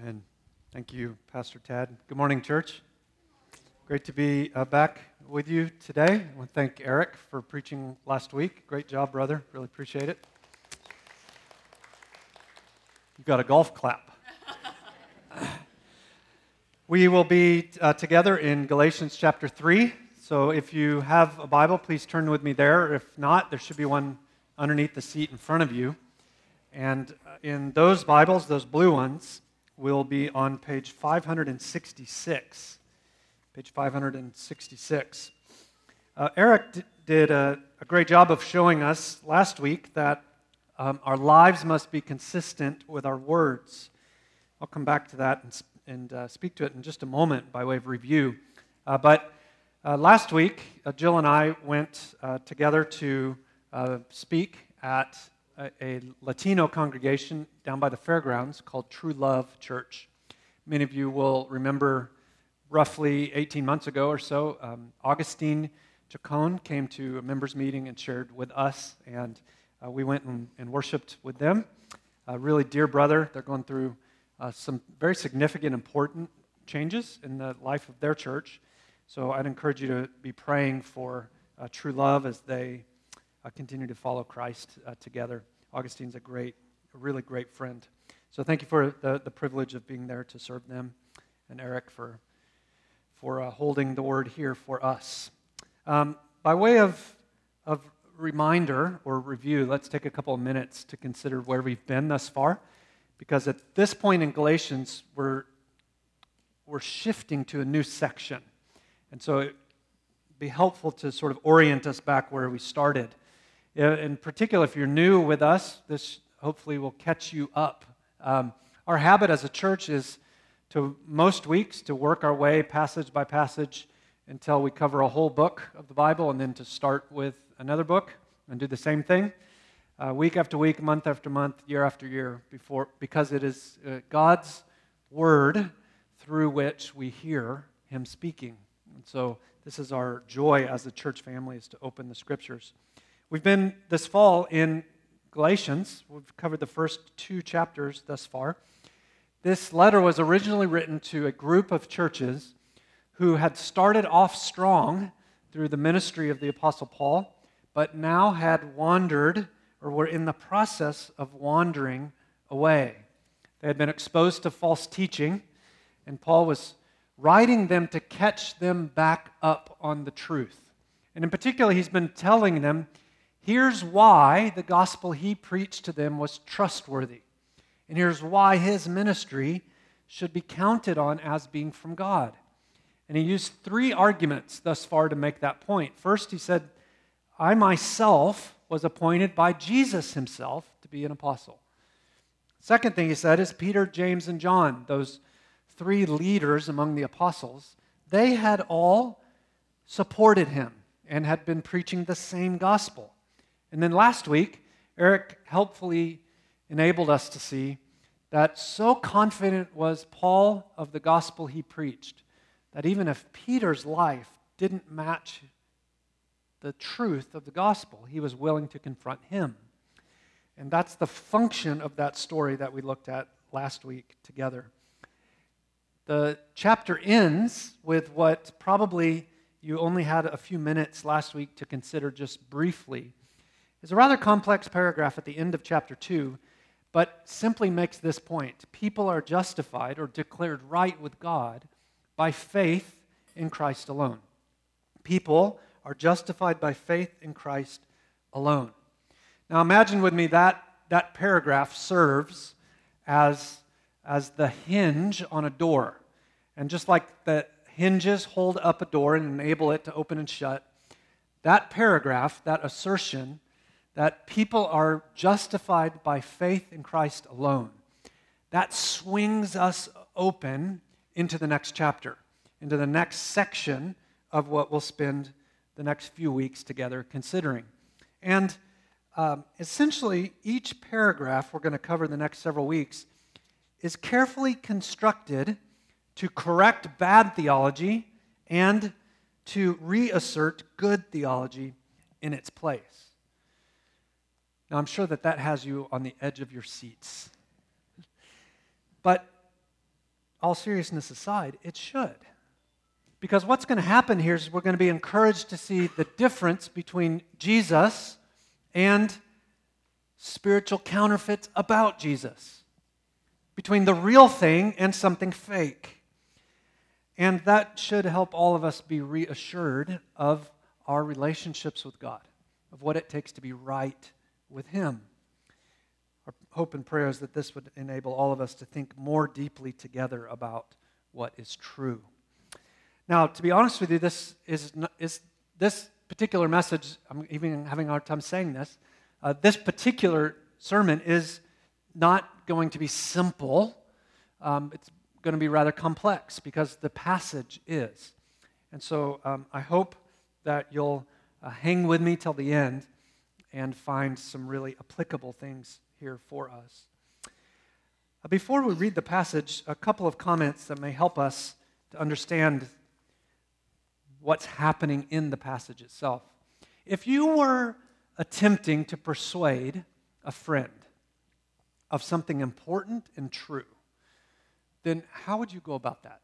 Amen. Thank you, Pastor Tad. Good morning, church. Great to be uh, back with you today. I want to thank Eric for preaching last week. Great job, brother. Really appreciate it. You got a golf clap. we will be uh, together in Galatians chapter 3. So if you have a Bible, please turn with me there. If not, there should be one underneath the seat in front of you. And uh, in those Bibles, those blue ones, will be on page 566. Page 566. Uh, Eric d- did a, a, great job of showing us last week that um, our lives must be consistent with our words. I'll come back to that and, and uh, speak to it in just a moment by way of review. Uh, but uh, last week, uh, Jill and I went uh, together to speak at a, a Latino congregation down by the fairgrounds called True Love Church. Many of you will remember roughly 18 months ago or so, um, Augustine Chacon came to a members' meeting and shared with us, and uh, we went and, and, worshiped with them. Really dear brother. They're going through uh, some very significant, important changes in the life of their church. So I'd encourage you to be praying for uh, true love as they uh, continue to follow Christ uh, together. Augustine's a great, a really great friend. So thank you for the, the privilege of being there to serve them, and Eric for, for uh, holding the word here for us. Um, by way of, of reminder or review, let's take a couple of minutes to consider where we've been thus far, because at this point in Galatians, we're, we're shifting to a new section. And so it'd be helpful to sort of orient us back where we started. In particular, if you're new with us, this hopefully will catch you up. Um, our habit as a church is to most weeks to work our way passage by passage until we cover a whole book of the Bible and then to start with another book and do the same thing uh, week after week, month after month, year after year before because it is uh, God's word through which we hear him speaking. And so this is our joy as a church family is to open the scriptures. We've been this fall in Galatians. We've covered the first two chapters thus far. This letter was originally written to a group of churches who had started off strong through the ministry of the Apostle Paul, but now had wandered or were in the process of wandering away. They had been exposed to false teaching, and Paul was writing them to catch them back up on the truth. And in particular, he's been telling them Here's why the gospel he preached to them was trustworthy. And here's why his ministry should be counted on as being from God. And he used three arguments thus far to make that point. First, he said, I myself was appointed by Jesus himself to be an apostle. Second thing he said is Peter, James, and John, those three leaders among the apostles, they had all supported him and had been preaching the same gospel. And then last week, Eric helpfully enabled us to see that so confident was Paul of the gospel he preached that even if Peter's life didn't match the truth of the gospel, he was willing to confront him. And that's the function of that story that we looked at last week together. The chapter ends with what probably you only had a few minutes last week to consider just briefly is a rather complex paragraph at the end of chapter 2, but simply makes this point People are justified or declared right with God by faith in Christ alone. People are justified by faith in Christ alone. Now imagine with me that that paragraph serves as, as the hinge on a door. And just like the hinges hold up a door and enable it to open and shut, that paragraph, that assertion, that people are justified by faith in Christ alone. That swings us open into the next chapter, into the next section of what we'll spend the next few weeks together considering. And um, essentially, each paragraph we're going to cover the next several weeks is carefully constructed to correct bad theology and to reassert good theology in its place. Now, I'm sure that that has you on the edge of your seats. But all seriousness aside, it should. Because what's going to happen here is we're going to be encouraged to see the difference between Jesus and spiritual counterfeits about Jesus, between the real thing and something fake. And that should help all of us be reassured of our relationships with God, of what it takes to be right with Him. Our hope and prayer is that this would enable all of us to think more deeply together about what is true. Now, to be honest with you, this is, is this particular message, I'm even having a hard time saying this, uh, this particular sermon is not going to be simple. Um, it's going to be rather complex because the passage is. And so um, I hope that you'll uh, hang with me till the end and find some really applicable things here for us. Uh, before we read the passage, a couple of comments that may help us to understand what's happening in the passage itself. If you were attempting to persuade a friend of something important and true, then how would you go about that?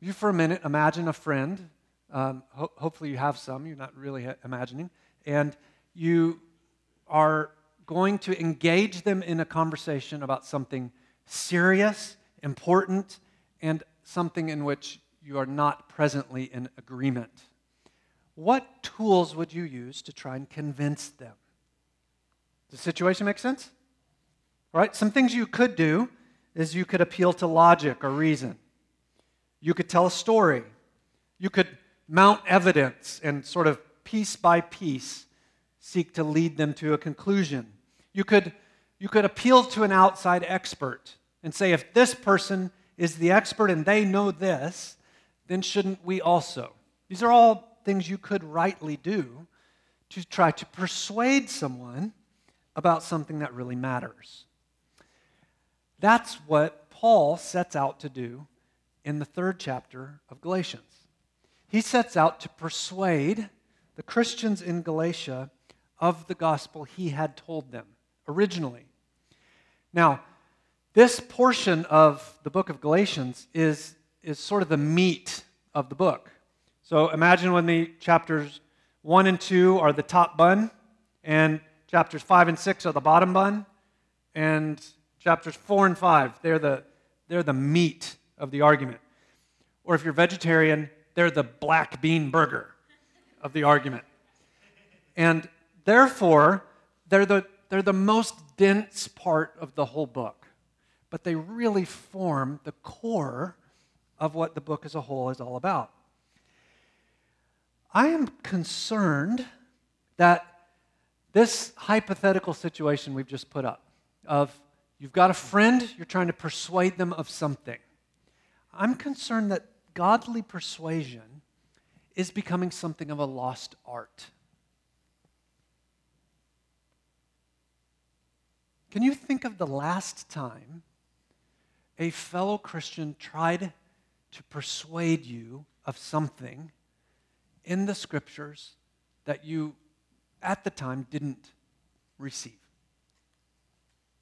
You, for a minute, imagine a friend. Um, ho- hopefully, you have some. You're not really imagining. And you are going to engage them in a conversation about something serious, important, and something in which you are not presently in agreement. What tools would you use to try and convince them? Does the situation make sense? All right, some things you could do is you could appeal to logic or reason. You could tell a story. You could mount evidence and sort of piece by piece seek to lead them to a conclusion. You could, you could appeal to an outside expert and say, if this person is the expert and they know this, then shouldn't we also? These are all things you could rightly do to try to persuade someone about something that really matters. That's what Paul sets out to do in the third chapter of Galatians. He sets out to persuade the Christians in Galatia of the gospel he had told them originally. Now, this portion of the book of Galatians is is sort of the meat of the book. So imagine with me chapters 1 and 2 are the top bun, and chapters 5 and 6 are the bottom bun, and chapters 4 and 5, they're the, they're the meat of the argument. Or if you're vegetarian, they're the black bean burger of the argument. And therefore, they're the, they're the most dense part of the whole book. But they really form the core of what the book as a whole is all about. I am concerned that this hypothetical situation we've just put up of you've got a friend, you're trying to persuade them of something. I'm concerned that godly persuasion is becoming something of a lost art. Can you think of the last time a fellow Christian tried to persuade you of something in the scriptures that you at the time didn't receive.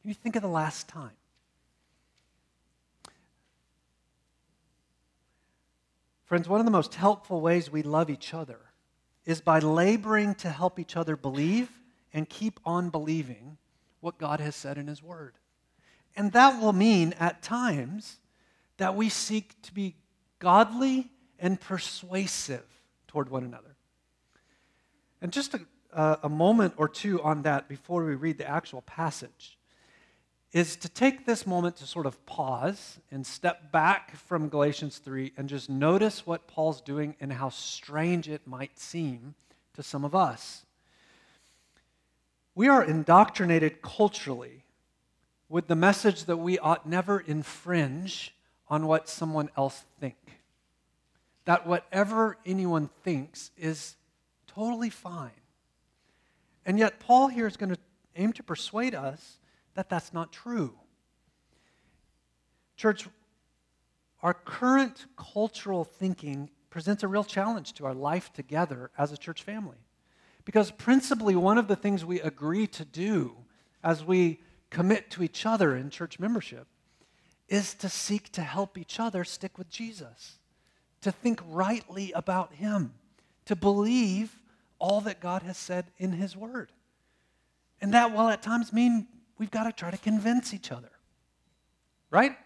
Can you think of the last time? Friends, one of the most helpful ways we love each other is by laboring to help each other believe and keep on believing what God has said in His Word. And that will mean at times that we seek to be godly and persuasive toward one another. And just a, a, moment or two on that before we read the actual passage is to take this moment to sort of pause and step back from Galatians 3 and just notice what Paul's doing and how strange it might seem to some of us. We are indoctrinated culturally with the message that we ought never infringe on what someone else think. That whatever anyone thinks is totally fine. And yet, Paul here is going to aim to persuade us that that's not true. Church, our current cultural thinking presents a real challenge to our life together as a church family. Because principally, one of the things we agree to do as we commit to each other in church membership is to seek to help each other stick with Jesus, to think rightly about Him, to believe all that God has said in His Word. And that will at times mean we've got to try to convince each other. Right?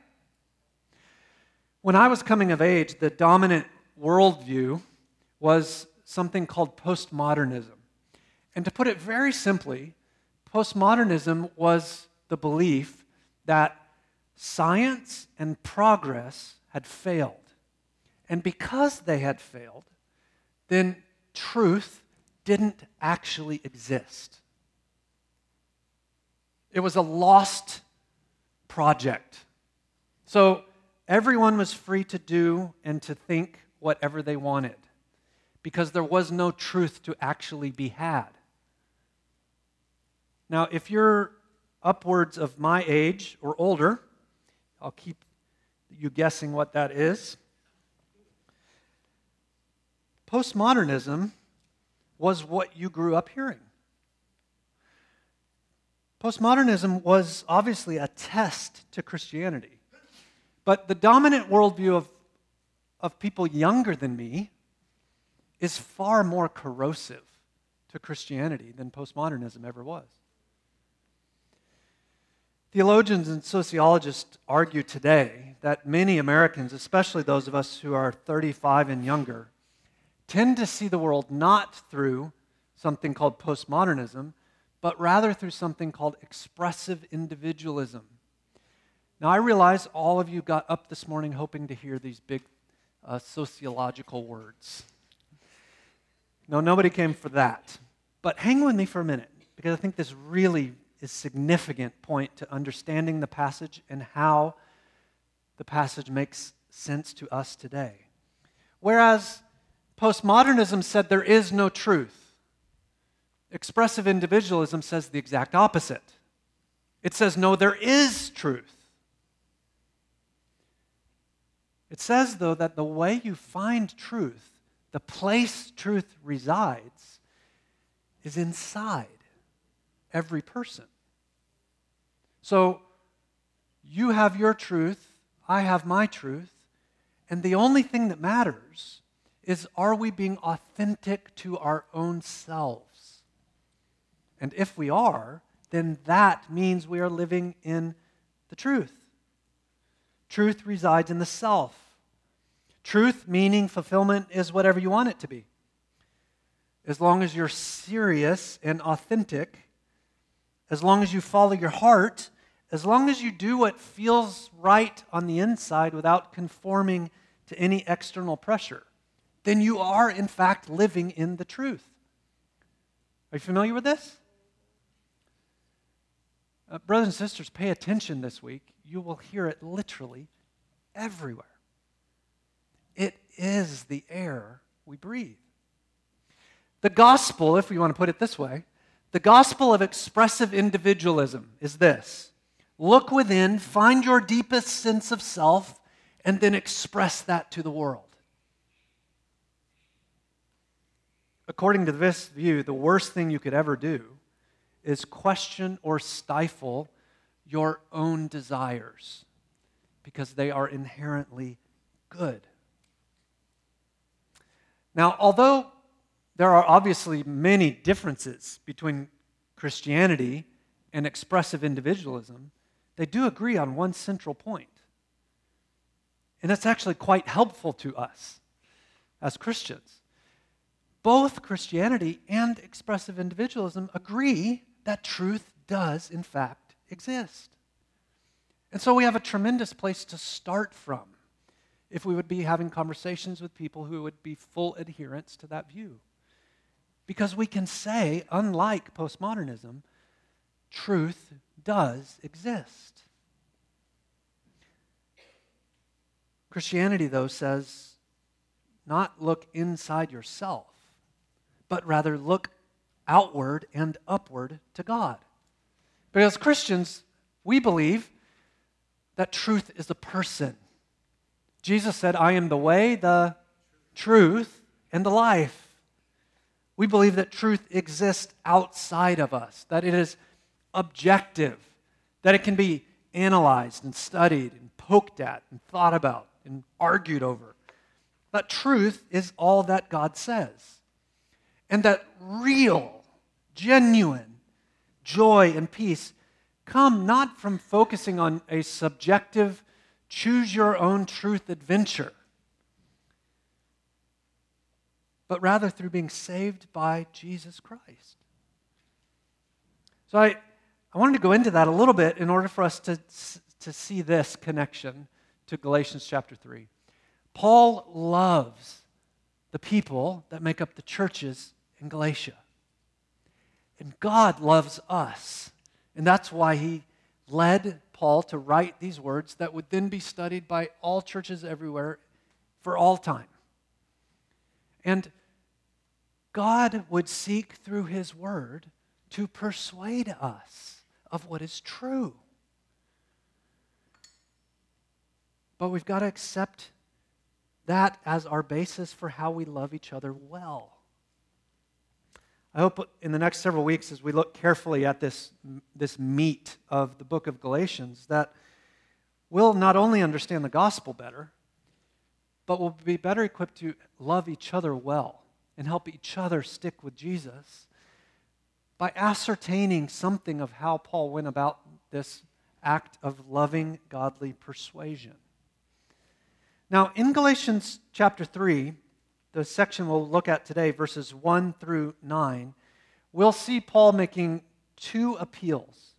When I was coming of age, the dominant worldview was something called postmodernism. And to put it very simply, postmodernism was the belief that science and progress had failed. And because they had failed, then truth didn't actually exist. It was a lost project. So everyone was free to do and to think whatever they wanted because there was no truth to actually be had. Now, if you're upwards of my age or older, I'll keep you guessing what that is. Postmodernism was what you grew up hearing. Postmodernism was obviously a test to Christianity. But the dominant worldview of, of people younger than me is far more corrosive to Christianity than postmodernism ever was. Theologians and sociologists argue today that many Americans, especially those of us who are 35 and younger, tend to see the world not through something called postmodernism, but rather through something called expressive individualism. Now, I realize all of you got up this morning hoping to hear these big uh, sociological words. No, nobody came for that. But hang with me for a minute, because I think this really is significant point to understanding the passage and how the passage makes sense to us today. Whereas postmodernism said there is no truth, Expressive individualism says the exact opposite. It says, no, there is truth. It says, though, that the way you find truth, the place truth resides, is inside every person. So you have your truth, I have my truth, and the only thing that matters is are we being authentic to our own selves? And if we are, then that means we are living in the truth. Truth resides in the self. Truth, meaning fulfillment, is whatever you want it to be. As long as you're serious and authentic, as long as you follow your heart, as long as you do what feels right on the inside without conforming to any external pressure, then you are, in fact, living in the truth. Are you familiar with this? Uh, brothers and sisters, pay attention this week. You will hear it literally everywhere. It is the air we breathe. The gospel, if we want to put it this way, the gospel of expressive individualism is this look within, find your deepest sense of self, and then express that to the world. According to this view, the worst thing you could ever do is question or stifle your own desires because they are inherently good. Now, although there are obviously many differences between Christianity and expressive individualism, they do agree on one central point. And that's actually quite helpful to us as Christians. Both Christianity and expressive individualism agree that truth does, in fact, exist. And so we have a tremendous place to start from if we would be having conversations with people who would be full adherents to that view. Because we can say, unlike postmodernism, truth does exist. Christianity, though, says not look inside yourself, but rather look outward and upward to God. But as Christians, we believe that truth is a person. Jesus said, I am the way, the truth, and the life. We believe that truth exists outside of us, that it is objective, that it can be analyzed and studied and poked at and thought about and argued over. But truth is all that God says. And that real, genuine joy and peace come not from focusing on a subjective, choose your own truth adventure, but rather through being saved by Jesus Christ. So I, I wanted to go into that a little bit in order for us to, to see this connection to Galatians chapter 3. Paul loves the people that make up the churches in Galatia. And God loves us. And that's why he led Paul to write these words that would then be studied by all churches everywhere for all time. And God would seek through his word to persuade us of what is true. But we've got to accept that as our basis for how we love each other well. I hope in the next several weeks, as we look carefully at this, this meat of the book of Galatians, that we'll not only understand the gospel better, but we'll be better equipped to love each other well and help each other stick with Jesus by ascertaining something of how Paul went about this act of loving godly persuasion. Now, in Galatians chapter 3, the section we'll look at today, verses 1 through 9, we'll see Paul making two appeals.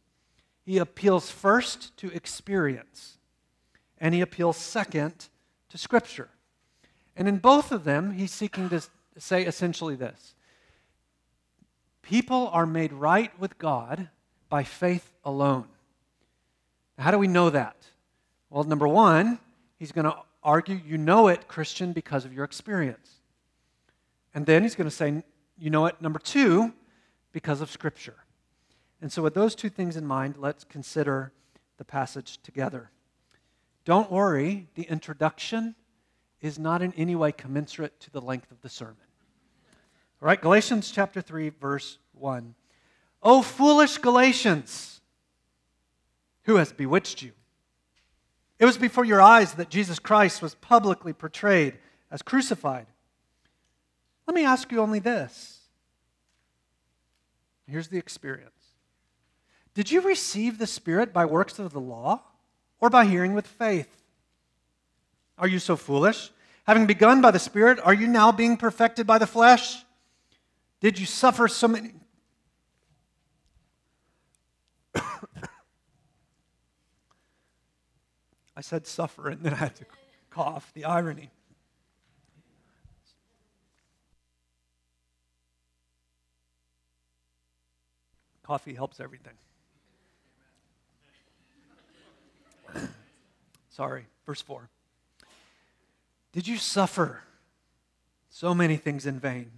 He appeals first to experience, and he appeals second to Scripture. And in both of them, he's seeking to say essentially this People are made right with God by faith alone. How do we know that? Well, number one, he's going to argue you know it, Christian, because of your experience. And then he's going to say, you know what, number two, because of Scripture. And so, with those two things in mind, let's consider the passage together. Don't worry, the introduction is not in any way commensurate to the length of the sermon. All right, Galatians chapter 3, verse 1. O foolish Galatians, who has bewitched you? It was before your eyes that Jesus Christ was publicly portrayed as crucified. Let me ask you only this. Here's the experience Did you receive the Spirit by works of the law or by hearing with faith? Are you so foolish? Having begun by the Spirit, are you now being perfected by the flesh? Did you suffer so many? I said suffer and then I had to cough, the irony. Coffee helps everything. Sorry, verse 4. Did you suffer so many things in vain,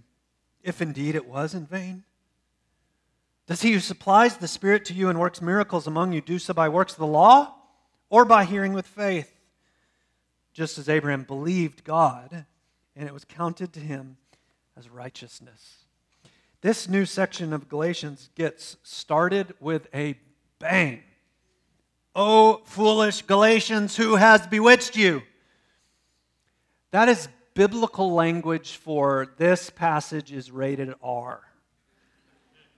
if indeed it was in vain? Does he who supplies the Spirit to you and works miracles among you do so by works of the law or by hearing with faith? Just as Abraham believed God, and it was counted to him as righteousness. This new section of Galatians gets started with a bang. Oh, foolish Galatians, who has bewitched you? That is biblical language for this passage is rated R.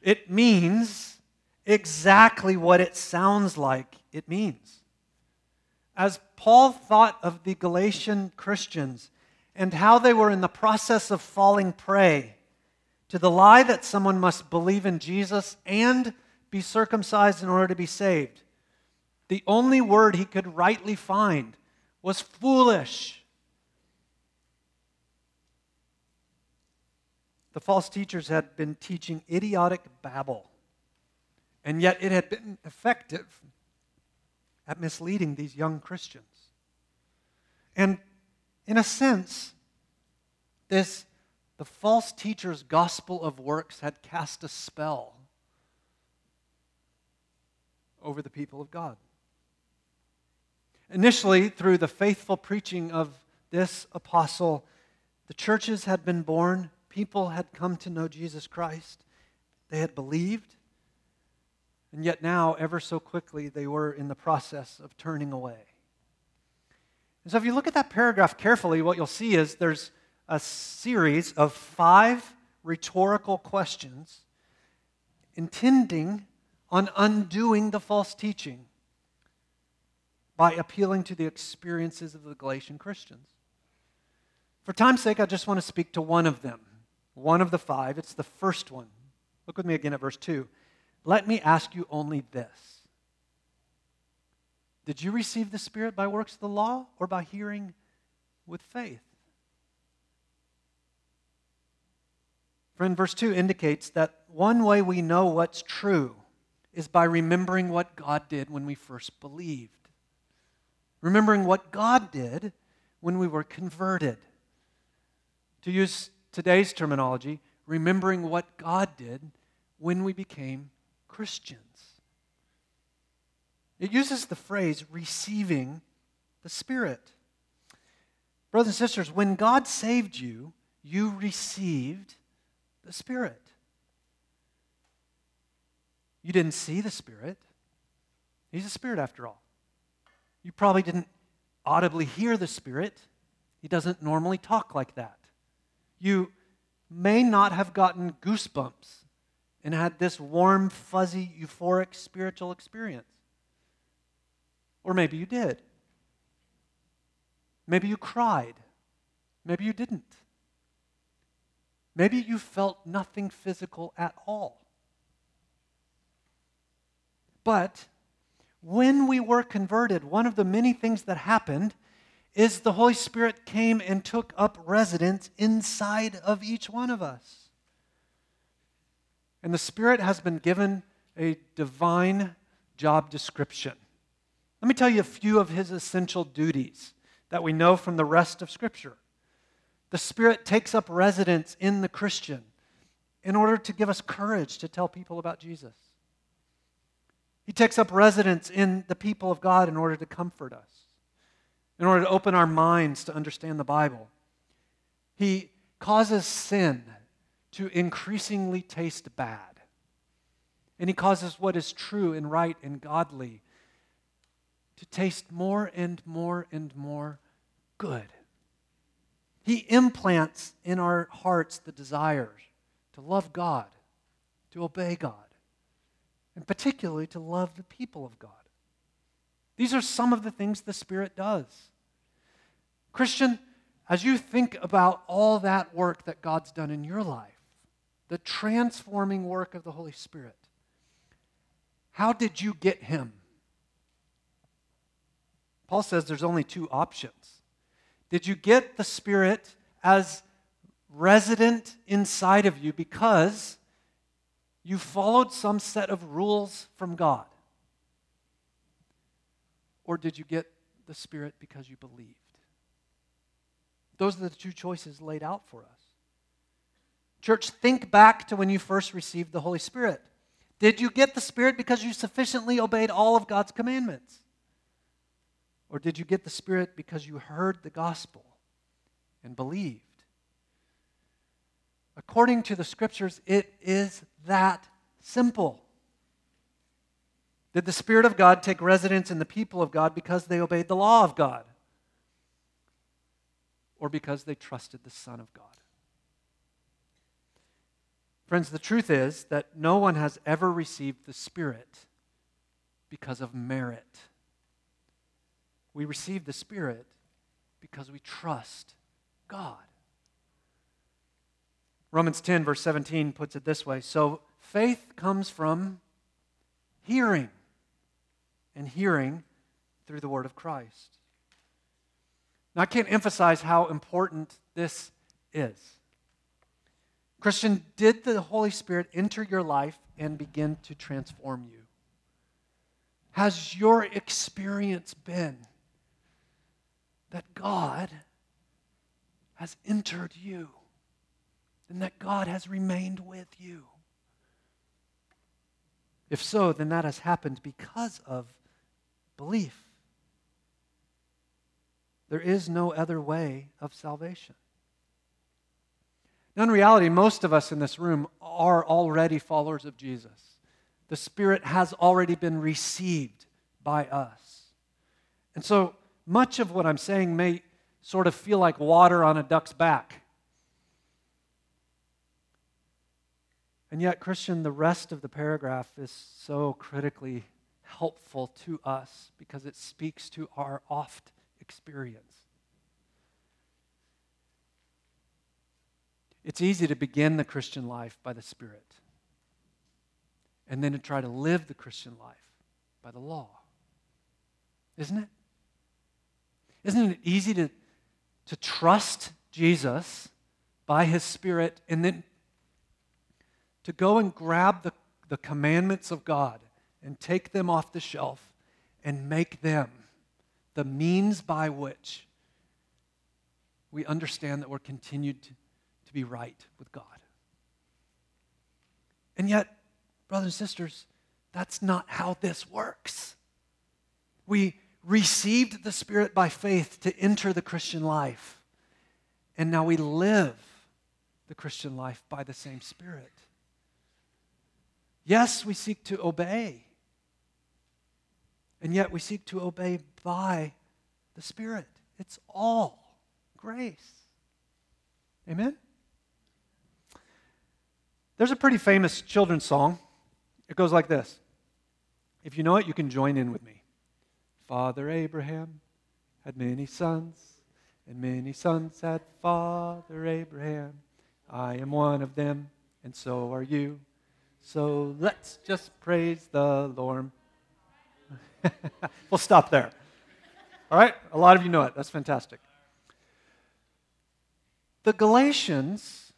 It means exactly what it sounds like it means. As Paul thought of the Galatian Christians and how they were in the process of falling prey to the lie that someone must believe in Jesus and be circumcised in order to be saved. The only word he could rightly find was foolish. The false teachers had been teaching idiotic babble, and yet it had been effective at misleading these young Christians. And in a sense, this the false teacher's gospel of works had cast a spell over the people of God. Initially, through the faithful preaching of this apostle, the churches had been born, people had come to know Jesus Christ, they had believed, and yet now, ever so quickly, they were in the process of turning away. And so if you look at that paragraph carefully, what you'll see is there's a series of five rhetorical questions intending on undoing the false teaching by appealing to the experiences of the Galatian Christians. For time's sake, I just want to speak to one of them, one of the five. It's the first one. Look with me again at verse 2. Let me ask you only this Did you receive the Spirit by works of the law or by hearing with faith? Friend, verse 2 indicates that one way we know what's true is by remembering what God did when we first believed. Remembering what God did when we were converted. To use today's terminology, remembering what God did when we became Christians. It uses the phrase receiving the Spirit. Brothers and sisters, when God saved you, you received the Spirit. You didn't see the Spirit. He's a Spirit after all. You probably didn't audibly hear the Spirit. He doesn't normally talk like that. You may not have gotten goosebumps and had this warm, fuzzy, euphoric spiritual experience. Or maybe you did. Maybe you cried. Maybe you didn't. Maybe you felt nothing physical at all. But when we were converted, one of the many things that happened is the Holy Spirit came and took up residence inside of each one of us. And the Spirit has been given a divine job description. Let me tell you a few of his essential duties that we know from the rest of Scripture. The Spirit takes up residence in the Christian in order to give us courage to tell people about Jesus. He takes up residence in the people of God in order to comfort us, in order to open our minds to understand the Bible. He causes sin to increasingly taste bad. And he causes what is true and right and godly to taste more and more and more good. He implants in our hearts the desire to love God, to obey God, and particularly to love the people of God. These are some of the things the Spirit does. Christian, as you think about all that work that God's done in your life, the transforming work of the Holy Spirit, how did you get Him? Paul says there's only two options did you get the Spirit as resident inside of you because you followed some set of rules from God? Or did you get the Spirit because you believed? Those are the two choices laid out for us. Church, think back to when you first received the Holy Spirit. Did you get the Spirit because you sufficiently obeyed all of God's commandments? Or did you get the Spirit because you heard the gospel and believed? According to the scriptures, it is that simple. Did the Spirit of God take residence in the people of God because they obeyed the law of God? Or because they trusted the Son of God? Friends, the truth is that no one has ever received the Spirit because of merit. We receive the Spirit because we trust God. Romans 10, verse 17, puts it this way So faith comes from hearing, and hearing through the word of Christ. Now, I can't emphasize how important this is. Christian, did the Holy Spirit enter your life and begin to transform you? Has your experience been that God has entered you and that God has remained with you? If so, then that has happened because of belief. There is no other way of salvation. Now, in reality, most of us in this room are already followers of Jesus. The Spirit has already been received by us. And so, much of what I'm saying may sort of feel like water on a duck's back. And yet, Christian, the rest of the paragraph is so critically helpful to us because it speaks to our oft experience. It's easy to begin the Christian life by the Spirit and then to try to live the Christian life by the law. Isn't it? Isn't it easy to, to trust Jesus by his Spirit and then to go and grab the, the commandments of God and take them off the shelf and make them the means by which we understand that we're continued to, to be right with God. And yet, brothers and sisters, that's not how this works. We received the Spirit by faith to enter the Christian life, and now we live the Christian life by the same Spirit. Yes, we seek to obey. And yet we seek to obey by the Spirit. It's all grace. Amen? There's a pretty famous children's song. It goes like this. If you know it, you can join in with me. Father Abraham had many sons, and many sons had Father Abraham. I am one of them, and so are you. So let's just praise the Lord. we'll stop there. All right? A lot of you know it. That's fantastic. The Galatians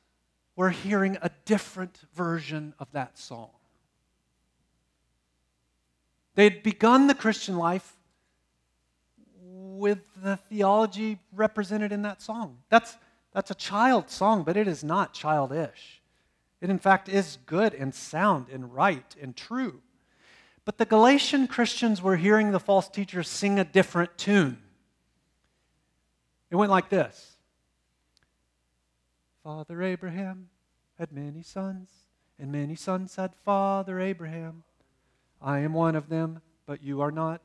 were hearing a different version of that song. They'd begun the Christian life with the theology represented in that song. That's, that's a child song, but it is not childish. It, in fact, is good and sound and right and true. But the Galatian Christians were hearing the false teachers sing a different tune. It went like this Father Abraham had many sons, and many sons had Father Abraham. I am one of them, but you are not.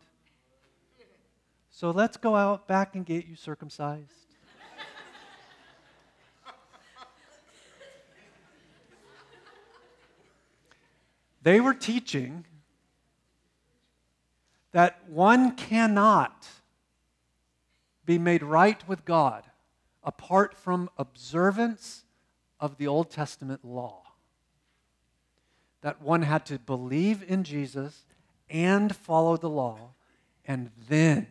So let's go out back and get you circumcised. They were teaching that one cannot be made right with God apart from observance of the Old Testament law. That one had to believe in Jesus and follow the law, and then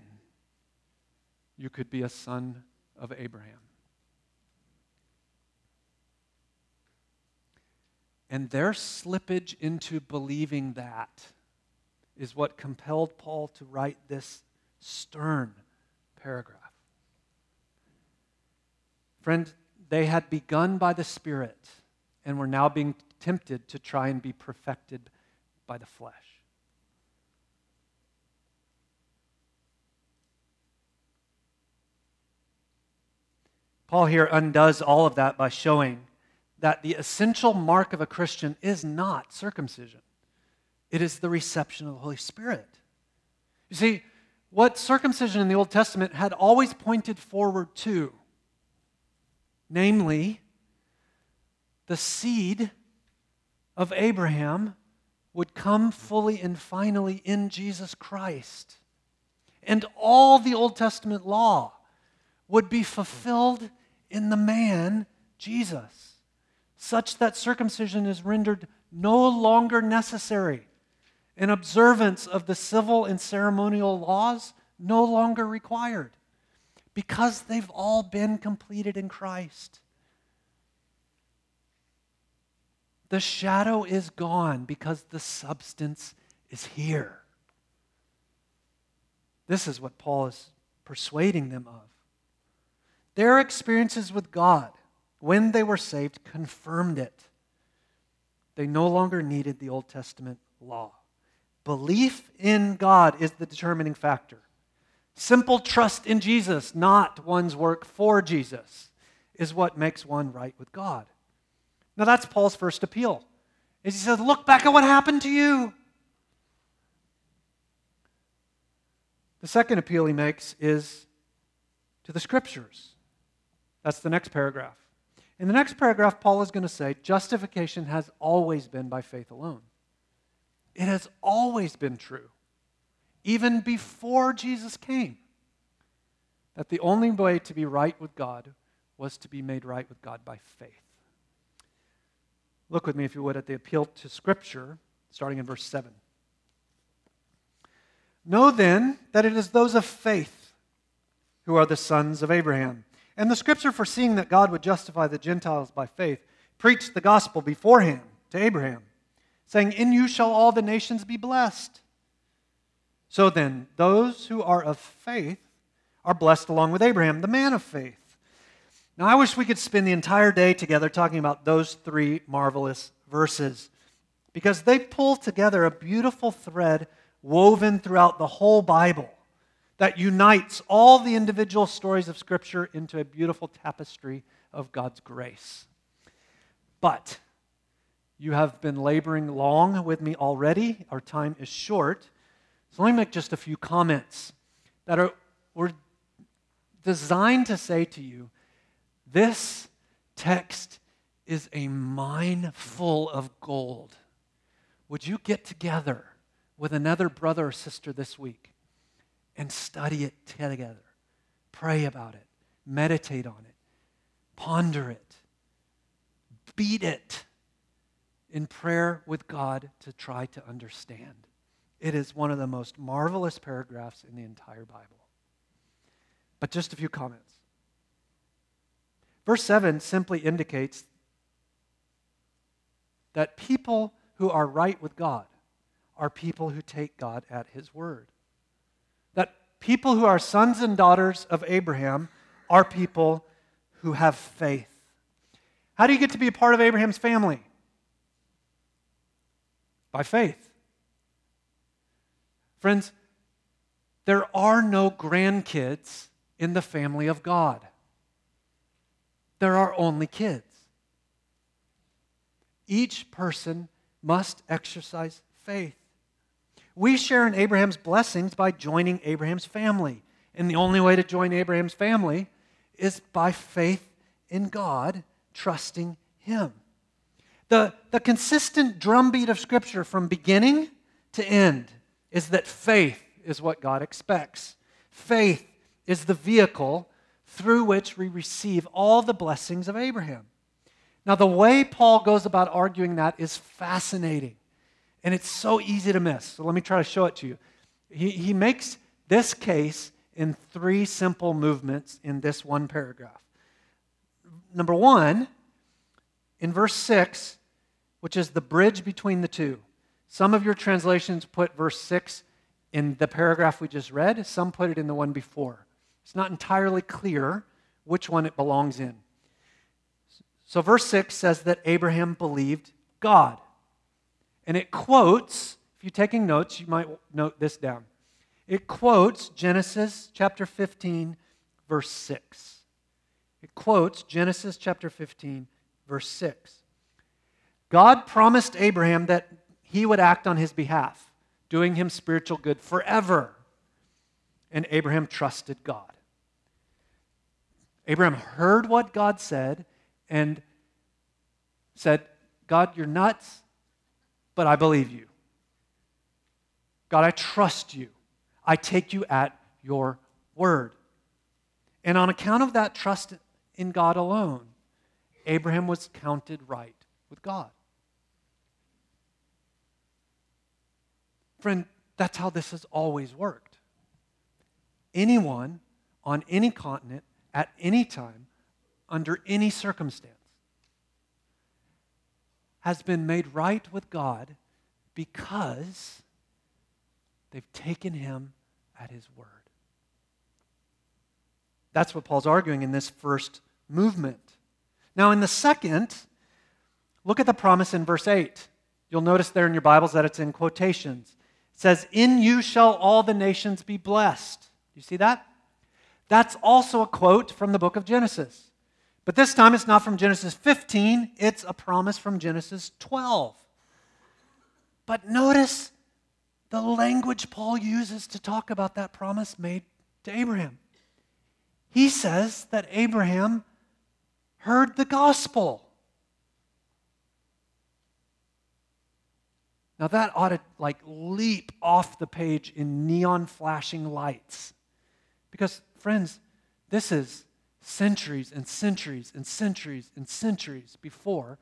you could be a son of Abraham. And their slippage into believing that is what compelled Paul to write this stern paragraph. Friend, they had begun by the Spirit and were now being tempted to try and be perfected by the flesh. Paul here undoes all of that by showing that the essential mark of a Christian is not circumcision, it is the reception of the Holy Spirit. You see, what circumcision in the Old Testament had always pointed forward to, namely, the seed of Abraham would come fully and finally in Jesus Christ. And all the Old Testament law would be fulfilled in the man, Jesus such that circumcision is rendered no longer necessary, and observance of the civil and ceremonial laws no longer required, because they've all been completed in Christ. The shadow is gone because the substance is here. This is what Paul is persuading them of. Their experiences with God when they were saved, confirmed it. They no longer needed the Old Testament law. Belief in God is the determining factor. Simple trust in Jesus, not one's work for Jesus, is what makes one right with God. Now that's Paul's first appeal. Is he says, "Look back at what happened to you." The second appeal he makes is to the scriptures. That's the next paragraph. In the next paragraph, Paul is going to say justification has always been by faith alone. It has always been true, even before Jesus came, that the only way to be right with God was to be made right with God by faith. Look with me, if you would, at the appeal to Scripture, starting in verse 7. Know then that it is those of faith who are the sons of Abraham. And the Scripture, foreseeing that God would justify the Gentiles by faith, preached the gospel beforehand to Abraham, saying, In you shall all the nations be blessed. So then, those who are of faith are blessed along with Abraham, the man of faith. Now, I wish we could spend the entire day together talking about those three marvelous verses because they pull together a beautiful thread woven throughout the whole Bible that unites all the individual stories of Scripture into a beautiful tapestry of God's grace. But you have been laboring long with me already. Our time is short. So let me make just a few comments that are were designed to say to you this text is a mine full of gold. Would you get together with another brother or sister this week and study it together? Pray about it, meditate on it, ponder it, beat it in prayer with God to try to understand. It is one of the most marvelous paragraphs in the entire Bible. But just a few comments. Verse 7 simply indicates that people who are right with God are people who take God at his word. People who are sons and daughters of Abraham are people who have faith. How do you get to be a part of Abraham's family? By faith. Friends, there are no grandkids in the family of God there are only kids. Each person must exercise faith. We share in Abraham's blessings by joining Abraham's family. And the only way to join Abraham's family is by faith in God, trusting Him. The, the consistent drumbeat of Scripture from beginning to end is that faith is what God expects. Faith is the vehicle through which we receive all the blessings of Abraham. Now, the way Paul goes about arguing that is fascinating, and it's so easy to miss. So, let me try to show it to you. He, he makes this case in three simple movements in this one paragraph. Number one, in verse 6, which is the bridge between the two. Some of your translations put verse 6 in the paragraph we just read, some put it in the one before. It's not entirely clear which one it belongs in. So, verse 6 says that Abraham believed God. And it quotes, if you're taking notes, you might note this down. It quotes Genesis chapter 15, verse 6. It quotes Genesis chapter 15, verse 6. God promised Abraham that he would act on his behalf, doing him spiritual good forever. And Abraham trusted God. Abraham heard what God said and said, God, you're nuts, but I believe you. God, I trust you. I take you at your word. And on account of that trust in God alone, Abraham was counted right with God. Friend, that's how this has always worked. Anyone on any continent at any time, under any circumstance, has been made right with God because they've taken him at his word. That's what Paul's arguing in this first movement. Now, in the second, look at the promise in verse 8. You'll notice there in your Bibles that it's in quotations. It says, In you shall all the nations be blessed. Do you see that? That's also a quote from the book of Genesis. But this time it's not from Genesis 15, it's a promise from Genesis 12. But notice the language Paul uses to talk about that promise made to Abraham. He says that Abraham heard the gospel. Now that ought to like leap off the page in neon flashing lights. Because, friends, this is centuries and centuries and centuries and centuries before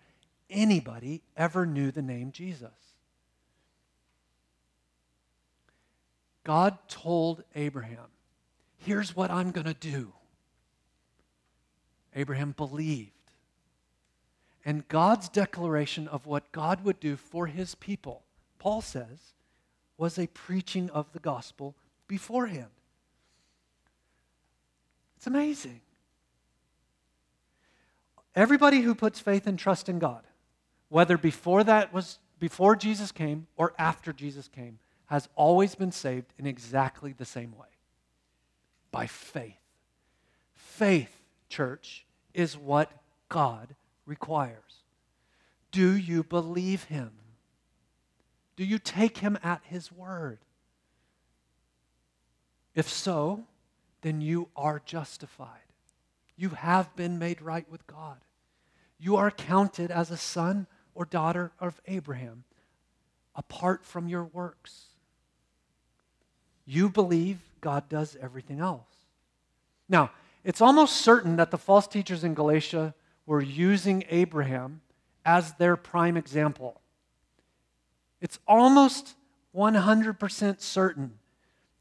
anybody ever knew the name Jesus. God told Abraham, Here's what I'm going to do. Abraham believed. And God's declaration of what God would do for his people, Paul says, was a preaching of the gospel beforehand. It's amazing. Everybody who puts faith and trust in God, whether before that was before Jesus came or after Jesus came, has always been saved in exactly the same way. By faith. Faith, church, is what God requires. Do you believe him? Do you take him at his word? If so, then you are justified. You have been made right with God. You are counted as a son or daughter of Abraham apart from your works. You believe God does everything else. Now, it's almost certain that the false teachers in Galatia were using Abraham as their prime example. It's almost 100% certain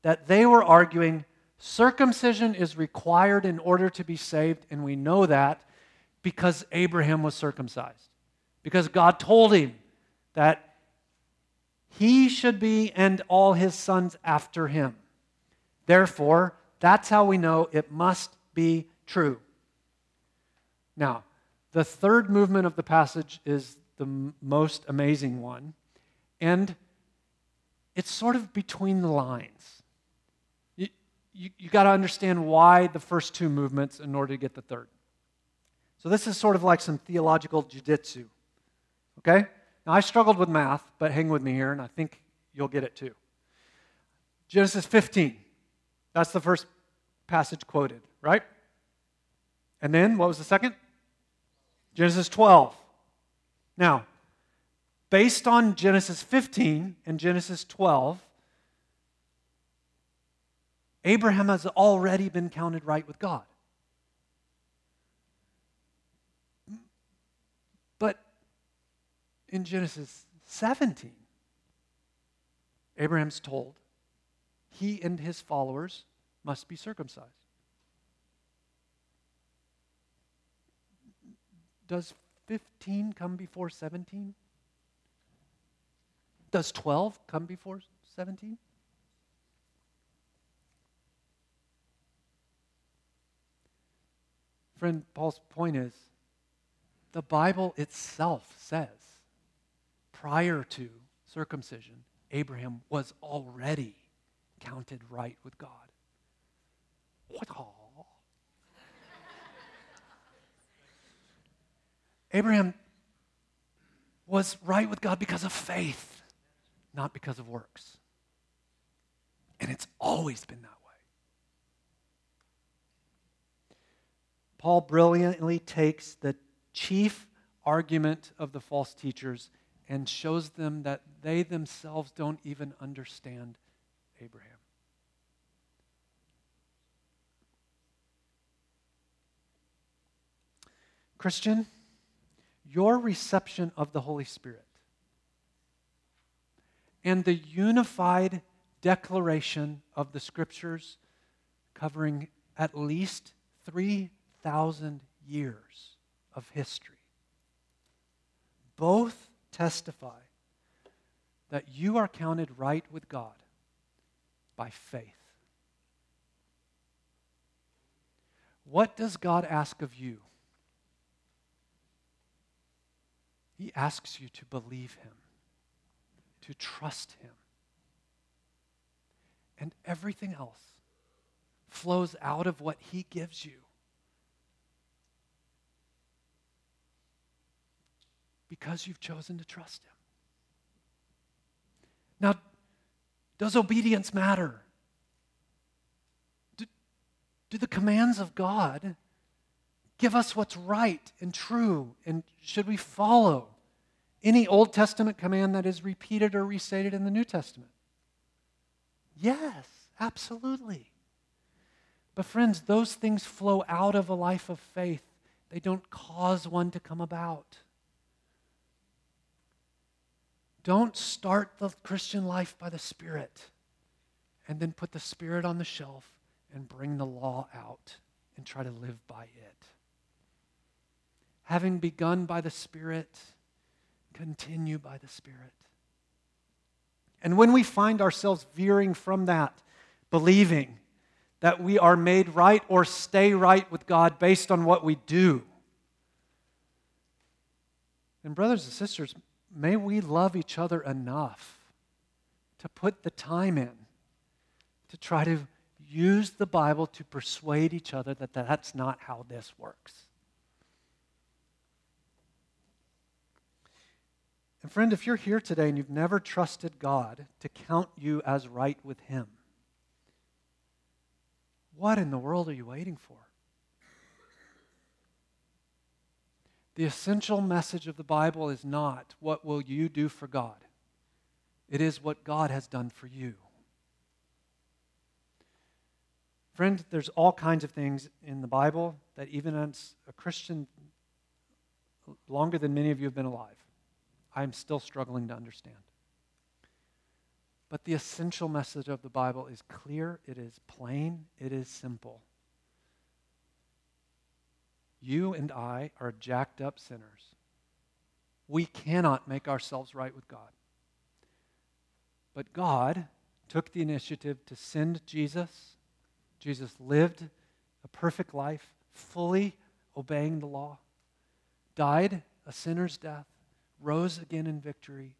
that they were arguing circumcision is required in order to be saved, and we know that because Abraham was circumcised. Because God told him that he should be and all his sons after him. Therefore, that's how we know it must be true. Now, the third movement of the passage is the m- most amazing one, and it's sort of between the lines. You, you, you got to understand why the first two movements in order to get the third. So, this is sort of like some theological jujitsu. Okay? Now, I struggled with math, but hang with me here, and I think you'll get it too. Genesis 15. That's the first passage quoted, right? And then, what was the second? Genesis 12. Now, based on Genesis 15 and Genesis 12, Abraham has already been counted right with God. But in Genesis 17, Abraham's told he and his followers must be circumcised. Does 15 come before 17? Does 12 come before 17? Friend, Paul's point is the Bible itself says prior to circumcision, Abraham was already counted right with God. Abraham was right with God because of faith, not because of works. And it's always been that way. Paul brilliantly takes the chief argument of the false teachers and shows them that they themselves don't even understand Abraham. Christian, your reception of the Holy Spirit and the unified declaration of the Scriptures covering at least 3,000 years of history both testify that you are counted right with God by faith. What does God ask of you? He asks you to believe Him, to trust Him. And everything else flows out of what He gives you. Because you've chosen to trust Him. Now, does obedience matter? Do, Do the commands of God give us what's right and true? And should we follow any Old Testament command that is repeated or restated in the New Testament? Yes, absolutely. But, friends, those things flow out of a life of faith, they don't cause one to come about. Don't start the Christian life by the Spirit and then put the Spirit on the shelf and bring the law out and try to live by it. Having begun by the Spirit, continue by the Spirit. And when we find ourselves veering from that, believing that we are made right or stay right with God based on what we do, then, brothers and sisters, may we love each other enough to put the time in to try to use the Bible to persuade each other that that's not how this works. And, friend, if you're here today and you've never trusted God to count you as right with Him, what in the world are you waiting for? The essential message of the Bible is not what will you do for God. It is what God has done for you. Friend, there's all kinds of things in the Bible that even as a Christian longer than many of you have been alive, I'm still struggling to understand. But the essential message of the Bible is clear, it is plain, it is simple. You and I are jacked up sinners. We cannot make ourselves right with God. But God took the initiative to send Jesus. Jesus lived a perfect life, fully obeying the law, died a sinner's death, rose again in victory,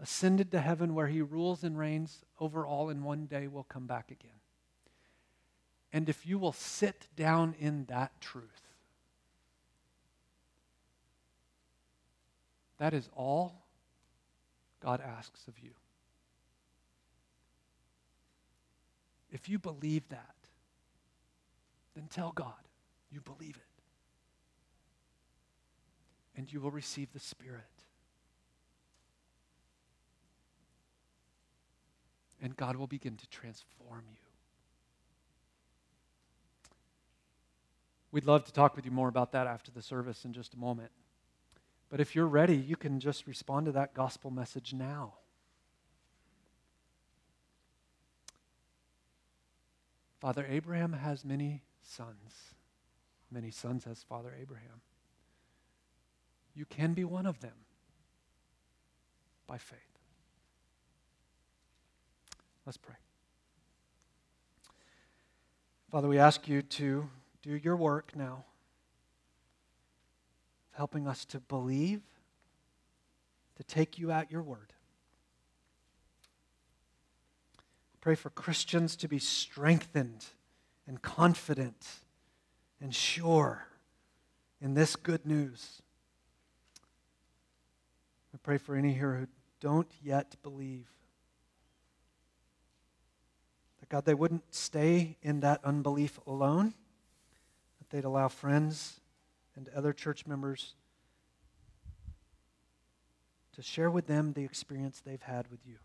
ascended to heaven where he rules and reigns over all, and one day will come back again. And if you will sit down in that truth, That is all God asks of you. If you believe that, then tell God you believe it. And you will receive the Spirit. And God will begin to transform you. We'd love to talk with you more about that after the service in just a moment. But if you're ready, you can just respond to that gospel message now. Father Abraham has many sons. Many sons has Father Abraham. You can be one of them by faith. Let's pray. Father, we ask you to do your work now helping us to believe, to take you at your word. Pray for Christians to be strengthened and confident and sure in this good news. I pray for any here who don't yet believe. That God, they wouldn't stay in that unbelief alone, that they'd allow friends and other church members to share with them the experience they've had with you.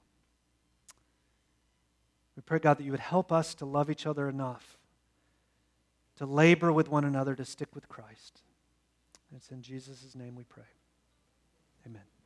We pray, God, that you would help us to love each other enough to labor with one another to stick with Christ. And it's in Jesus' name we pray. Amen.